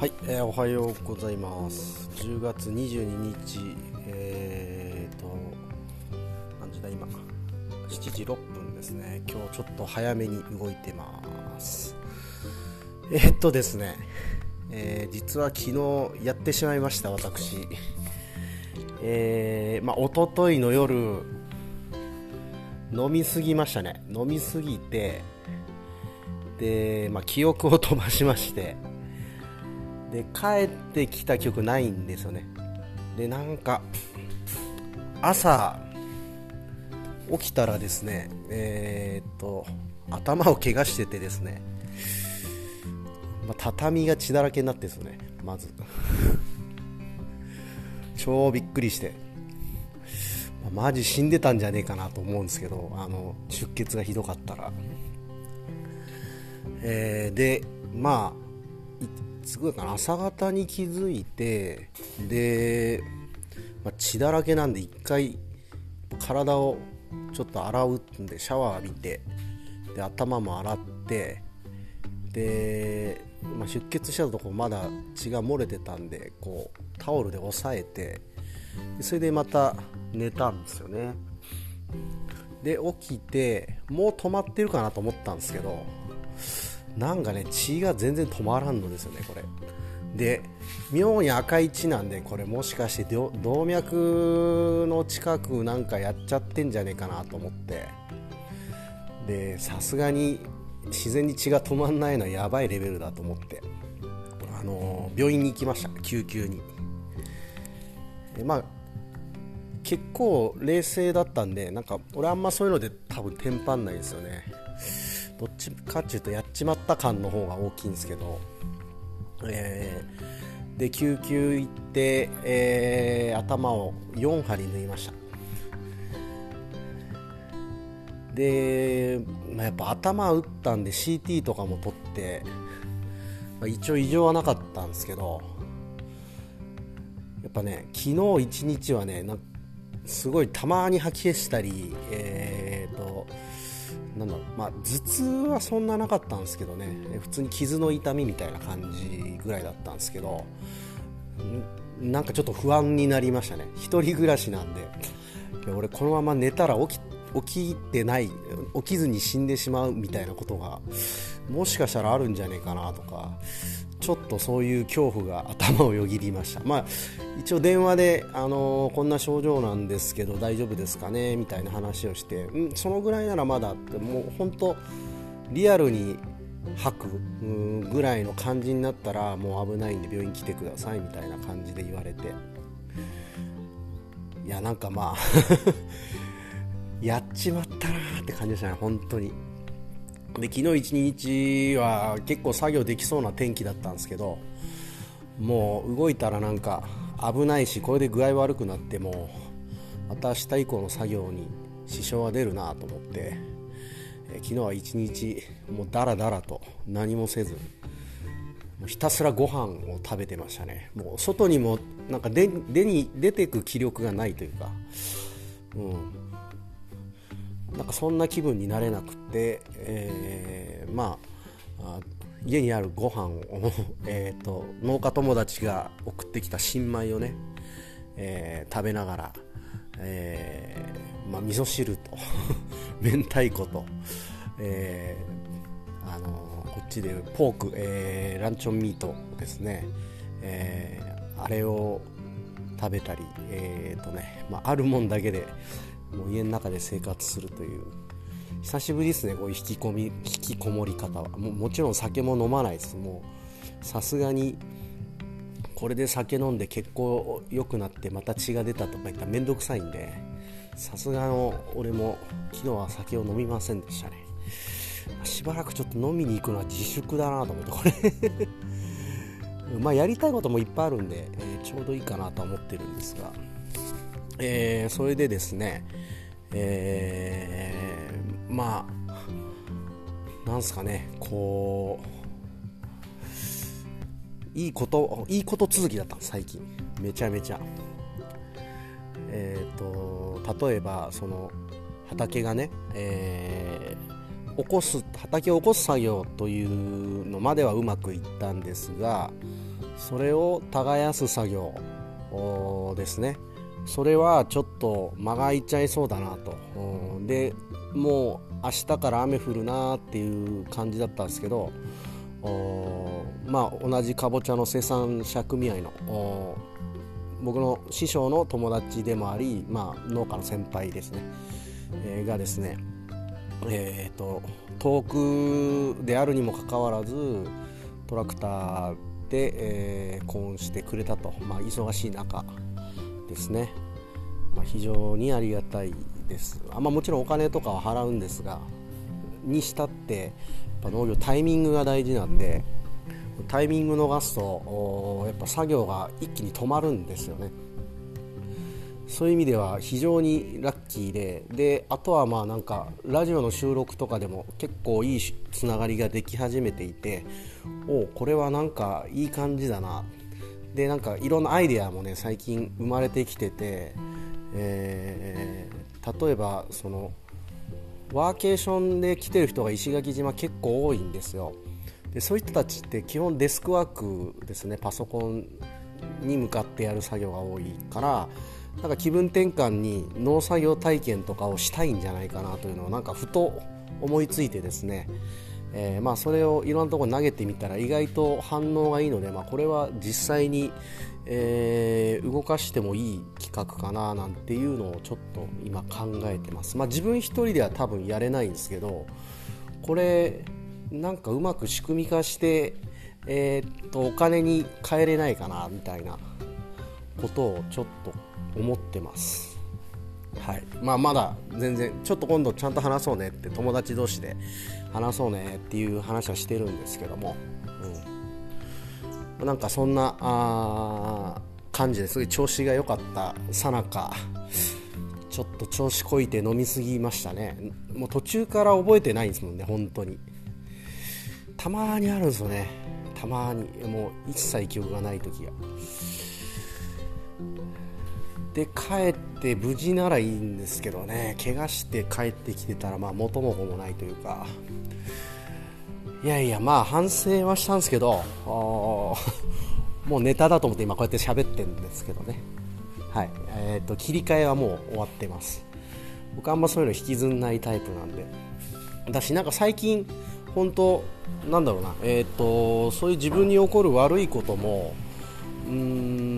はい、えー、おはようございます。10月22日えーと何時だ今？7時6分ですね。今日ちょっと早めに動いてます。えー、っとですね、えー、実は昨日やってしまいました私。えー、まあ一昨日の夜飲みすぎましたね。飲みすぎてで、まあ、記憶を飛ばしまして。で帰ってきた曲ないんですよね。でなんか朝起きたらですねえー、っと頭を怪我しててですね、まあ、畳が血だらけになってですねまず。超びっくりして、まあ、マジ死んでたんじゃねえかなと思うんですけどあの出血がひどかったら。えー、でまあすごいな朝方に気づいてで、まあ、血だらけなんで一回体をちょっと洗うんでシャワー浴びてで頭も洗ってで、まあ、出血したとこまだ血が漏れてたんでこうタオルで押さえてそれでまた寝たんですよね。で起きてもう止まってるかなと思ったんですけどなんかね血が全然止まらんのですよねこれ。で妙に赤い血なんでこれもしかして動脈の近くなんかやっちゃってんじゃねえかなと思って。でさすがに自然に血が止まんないのはやばいレベルだと思って。あの病院に行きました救急に。でまあ結構冷静だったんでなんか俺あんまそういうので多分テンパんないですよね。どっちかっていうとやっちまった感の方が大きいんですけど、えー、で救急行って、えー、頭を4針縫いました。で、まあ、やっぱ頭打ったんで CT とかも取って、まあ、一応異常はなかったんですけどやっぱね昨日一日はねすごいたまに吐き気したり、えーなんだろう、まあ、頭痛はそんななかったんですけどね。普通に傷の痛みみたいな感じぐらいだったんですけど。なんかちょっと不安になりましたね。1人暮らしなんで俺このまま寝たら起き起きてない起きずに死んでしまうみたいなことがもしかしたらあるんじゃねえかなとか。ちょっとそういう恐怖が頭をよぎりました、まあ、一応電話で、あのー、こんな症状なんですけど大丈夫ですかね？みたいな話をしてんそのぐらいならまだってもう本当リアルに吐くぐらいの感じになったらもう危ないんで病院来てくださいみたいな感じで言われて。いやなんかまあ やっちまったなって感じでしたね本当に。で昨日一日は結構作業できそうな天気だったんですけどもう動いたらなんか危ないしこれで具合悪くなってもまた明日以降の作業に支障が出るなと思って、え昨日は一日もうダラダラと何もせずもうひたすらご飯を食べてましたね。もう外にもなんか出に出てく気力がないというか、うん、なんかそんな気分になれなくて、えー、まあ家にあるご飯を えと農家友達が送ってきた新米をね、えー、食べながら、えーまあ、味噌汁と 明太子と、えー、あのこっちでポーク、えー、ランチョンミートですね、えー、あれを食べたり、えーとねまあ、あるもんだけでもう家の中で生活するという。久しぶりですねこういう引き込み引きこもり方は。ももちろん酒も飲まないです。もうさすがにこれで酒飲んで血行良くなってまた血が出たとか言ったら面倒くさいんでさすがの俺も昨日は酒を飲みませんでしたね。しばらくちょっと飲みに行くのは自粛だなと思ってこれ。まあやりたいこともいっぱいあるんで、えー、ちょうどいいかなとは思ってるんですが。えー、それでですね、えー、まあなんすかねこういいこといいこと続きだった最近。めちゃめちゃ。えっ、ー、と例えばその畑がね、えー、起こす畑を起こす作業というのまではうまくいったんですがそれを耕す作業ですね。それはちょっと間が空いちゃいそうだなと。でもう明日から雨降るなっていう感じだったんですけどまあ同じかぼちゃの生産者組合の僕の師匠の友達でもあり、まあ、農家の先輩ですね、えー、がですね、えーと、遠くであるにもかかわらずトラクターで、えー、コーンしてくれたと、まあ、忙しい中ですね、まあ、非常にありがたいです。あ、まあ、もちろんお金とかは払うんですがにしたってやっぱ農業タイミングが大事なんでタイミング逃すとやっぱ作業が一気に止まるんですよね。そういう意味では非常にラッキーでであとはまあなんかラジオの収録とかでも結構いいつながりができ始めていておこれはなんかいい感じだなでなんかいろんなアイデアもね最近生まれてきてて、えー、例えばそのワーケーションで来てる人が石垣島結構多いんですよ。でそういう人たちって基本デスクワークですねパソコンに向かってやる作業が多いからなんか気分転換に農作業体験とかをしたいんじゃないかなというのをなんかふと思いついてですね、えー、まあそれをいろんなところに投げてみたら意外と反応がいいので、まあ、これは実際に、えー、動かしてもいい企画かななんていうのをちょっと今考えてます、まあ、自分一人では多分やれないんですけどこれなんかうまく仕組み化して、えー、っとお金に換えれないかなみたいなことをちょっと思ってます。はい。まあ、まだ全然ちょっと今度ちゃんと話そうねって友達同士で話そうねっていう話はしてるんですけども、うん、なんかそんなあ感じですごい調子が良かったさなか。ちょっと調子こいて飲みすぎましたね。もう途中から覚えてないんですもんね本当に。たまにあるんですよね。たまにもう一切記憶がない時が。で帰って無事ならいいんですけどね。怪我して帰ってきてたらまあ元も子もないというか。いやいやまあ反省はしたんですけどもうネタだと思って今こうやって喋ってるんですけどね。はい。えーと、切り替えはもう終わってます。僕あんまそういうの引きずんないタイプなんで。だしなんか最近本当なんだろうな、えーと、そういう自分に起こる悪いこともうーん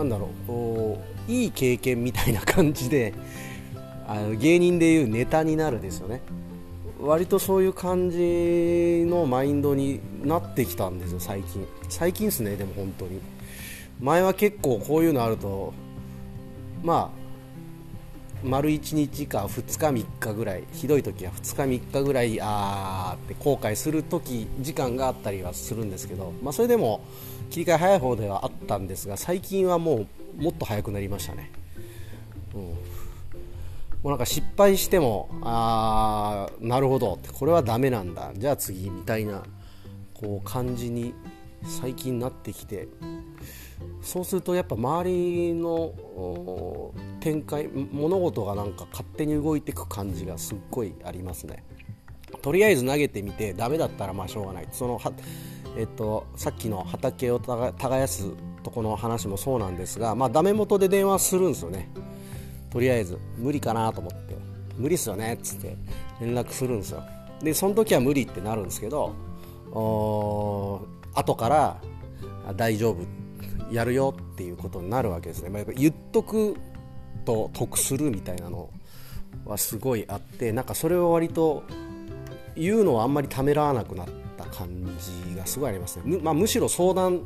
なんだろういい経験みたいな感じで あの芸人でいうネタになるですよね。割とそういう感じのマインドになってきたんですよ最近。最近っすねでも本当に。前は結構こういうのあるとまあ丸1日か2日3日ぐらいひどい時は2日3日ぐらいあーって後悔する時時間があったりはするんですけど、まあ、それでも切り替え早い方ではあったんですが最近はもうもっと早くなりましたね、うん、もうなんか失敗してもああなるほどこれはダメなんだ。じゃあ次みたいなこう感じに最近なってきてそうするとやっぱ周りの展開物事がなんか勝手に動いていく感じがすっごいありますね。とりあえず投げてみてダメだったらまあしょうがない。そのは、えっと、さっきの畑を耕すとこの話もそうなんですが、まあ、ダメ元で電話するんですよね。とりあえず無理かなと思って。無理っすよねっつって連絡するんですよ。でその時は無理ってなるんですけど後から大丈夫。やるよっていうことになるわけですね、まあ、言っとくと得するみたいなのはすごいあってなんかそれを割と言うのはあんまりためらわなくなった感じがすごいありますね。む,、まあ、むしろ相談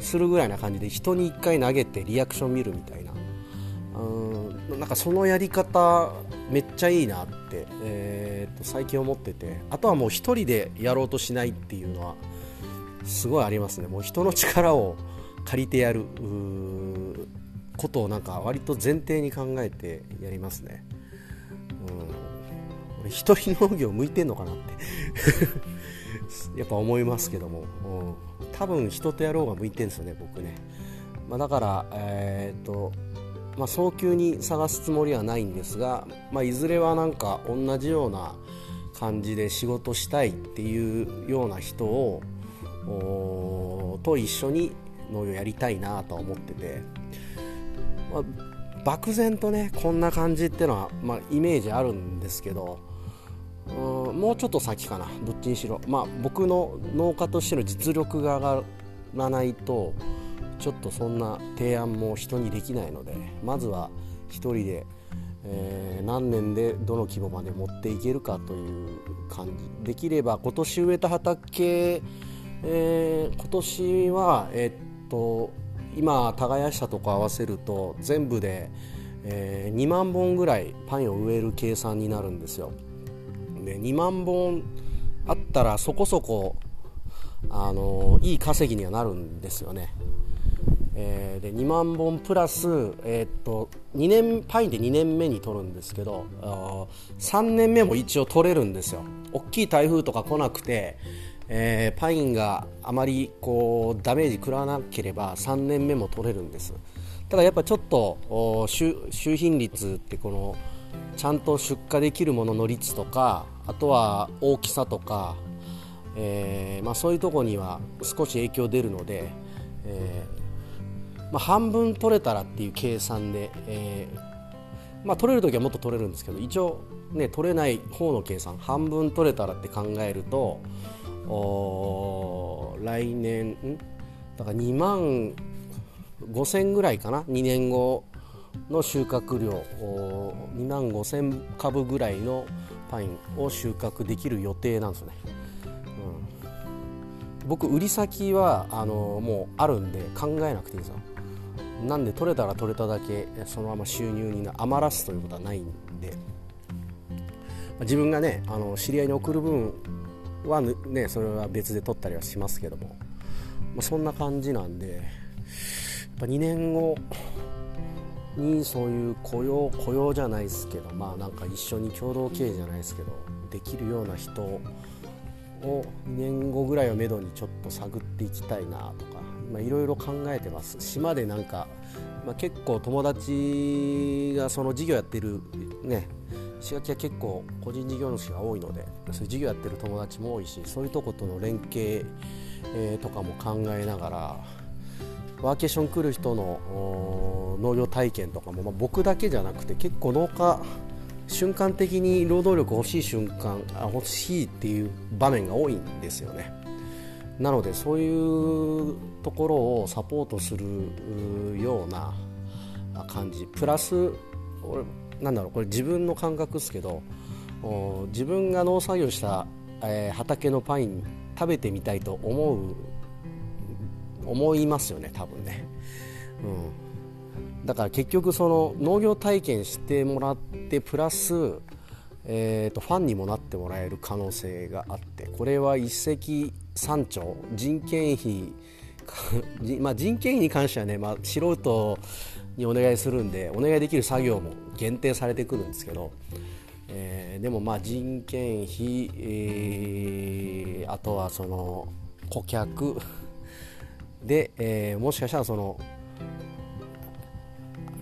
するぐらいな感じで人に1回投げてリアクション見るみたいな。うんなんかそのやり方めっちゃいいなって、えー、と最近思ってて。あとはもう1人でやろうとしないっていうのはすごいありますね。もう人の力を借りてやる。ことをなんか割と前提に考えてやりますね。うん、一人農業向いてんのかなって。やっぱ思いますけども、うん、多分人とやろうが向いてんですよね僕ね、まあ、だからえー、っとまあ、早急に探すつもりはないんですが、まあ、いずれはなんか同じような感じで仕事したいっていうような人をと一緒に農業やりたいなとは思ってて、まあ、漠然とねこんな感じっていうのは、まあ、イメージあるんですけどうんもうちょっと先かなどっちにしろ、まあ、僕の農家としての実力が上がらないとちょっとそんな提案も人にできないのでまずは1人で、えー、何年でどの規模まで持っていけるかという感じ。できれば今年植えた畑、えー、今年は、えー、っと今耕したとこ合わせると全部で、えー、2万本ぐらいパンを植える計算になるんですよ。で2万本あったらそこそこあのいい稼ぎにはなるんですよね。えー、で2万本プラス、えー、っと2年パインで2年目に取るんですけど3年目も一応取れるんですよ大きい台風とか来なくて、えー、パインがあまりこうダメージ食らわなければ3年目も取れるんです。ただやっぱちょっと収品率ってこのちゃんと出荷できるものの率とかあとは大きさとか、えーまあ、そういうとこには少し影響出るので、えーまあ、半分取れたらっていう計算で、えーまあ、取れる時はもっと取れるんですけど一応、ね、取れない方の計算半分取れたらって考えると来年だから2万5000ぐらいかな？2年後の収穫量2万5000株ぐらいのパインを収穫できる予定なんですね、うん、僕売り先はあのもうあるんで考えなくていいんですよ。なんで取れたら取れただけそのまま収入に余らすということはないんで。自分がねあの知り合いに送る分はねそれは別で取ったりはしますけども、まあ、そんな感じなんでやっぱ2年後にそういう雇用雇用じゃないですけどまあなんか一緒に共同経営じゃないですけどできるような人を2年後ぐらいをめどにちょっと探っていきたいなとかいろいろ考えてます。島でなんか、まあ、結構友達がその事業やってるね石垣は結構個人事業主が多いのでそういう事業やってる友達も多いしそういうとことの連携、えー、とかも考えながらワーケーション来る人の農業体験とかも、まあ、僕だけじゃなくて結構農家瞬間的に労働力欲しい瞬間あ欲しいっていう場面が多いんですよね。なのでそういうところをサポートするような感じ。プラスなんだろうこれ自分の感覚ですけど自分が農作業した、えー、畑のパイン食べてみたいと思う思いますよね多分ね、うん、だから結局その農業体験してもらってプラス、えーと、ファンにもなってもらえる可能性があってこれは一石三鳥。人件費 まあ、人件費に関してはね、まあ、素人にお願いするんでお願いできる作業も限定されてくるんですけど、えー、でもまあ人件費、えー、あとはその顧客 で、えー、もしかしたらその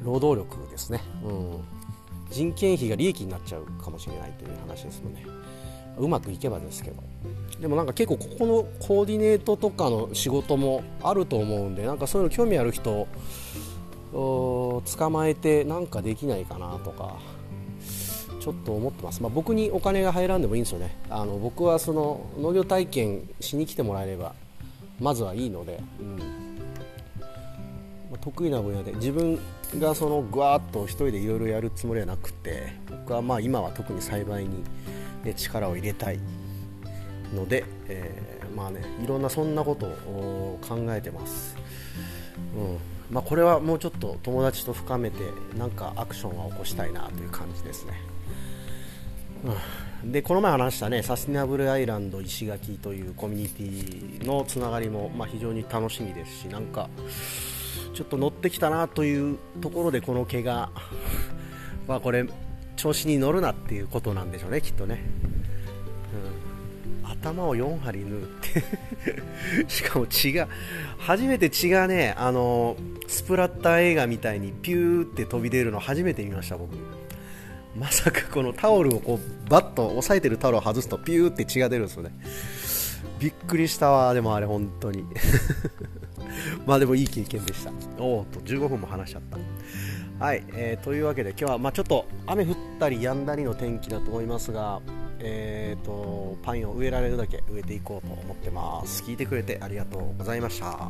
労働力ですね、うん、人件費が利益になっちゃうかもしれないという話ですので、うまくいけばですけど。でもなんか結構ここのコーディネートとかの仕事もあると思うんでなんかそういうの興味ある人捕まえてなんかできないかなとかちょっと思ってます、まあ、僕にお金が入らんでもいいんですよね。あの僕はその農業体験しに来てもらえればまずはいいので、うん。まあ、得意な分野で自分がそのぐわっと1人でいろいろやるつもりはなくて僕はまあ今は特に栽培に、力を入れたいので、えー、まあねいろんなそんなことを考えてます、うん。まあ、これはもうちょっと友達と深めてなんかアクションは起こしたいなという感じですね、うん、でこの前話したねサスティナブルアイランド石垣というコミュニティのつながりも、まあ、非常に楽しみですしなんかちょっと乗ってきたなというところでこの怪我まあこれ調子に乗るなっていうことなんでしょうねきっとね、頭を4針縫って しかも血が初めて血がねあのスプラッター映画みたいにピューって飛び出るの初めて見ました僕。まさかこのタオルをこうバッと押さえてるタオルを外すとピューって血が出るんですよね。びっくりしたわでもあれ本当に。まあでもいい経験でした。おおと15分も話しちゃった。はい、えー、というわけで今日はまあちょっと雨降ったり止んだりの天気だと思いますがえーとパインを植えられるだけ植えていこうと思ってます。聞いてくれてありがとうございました。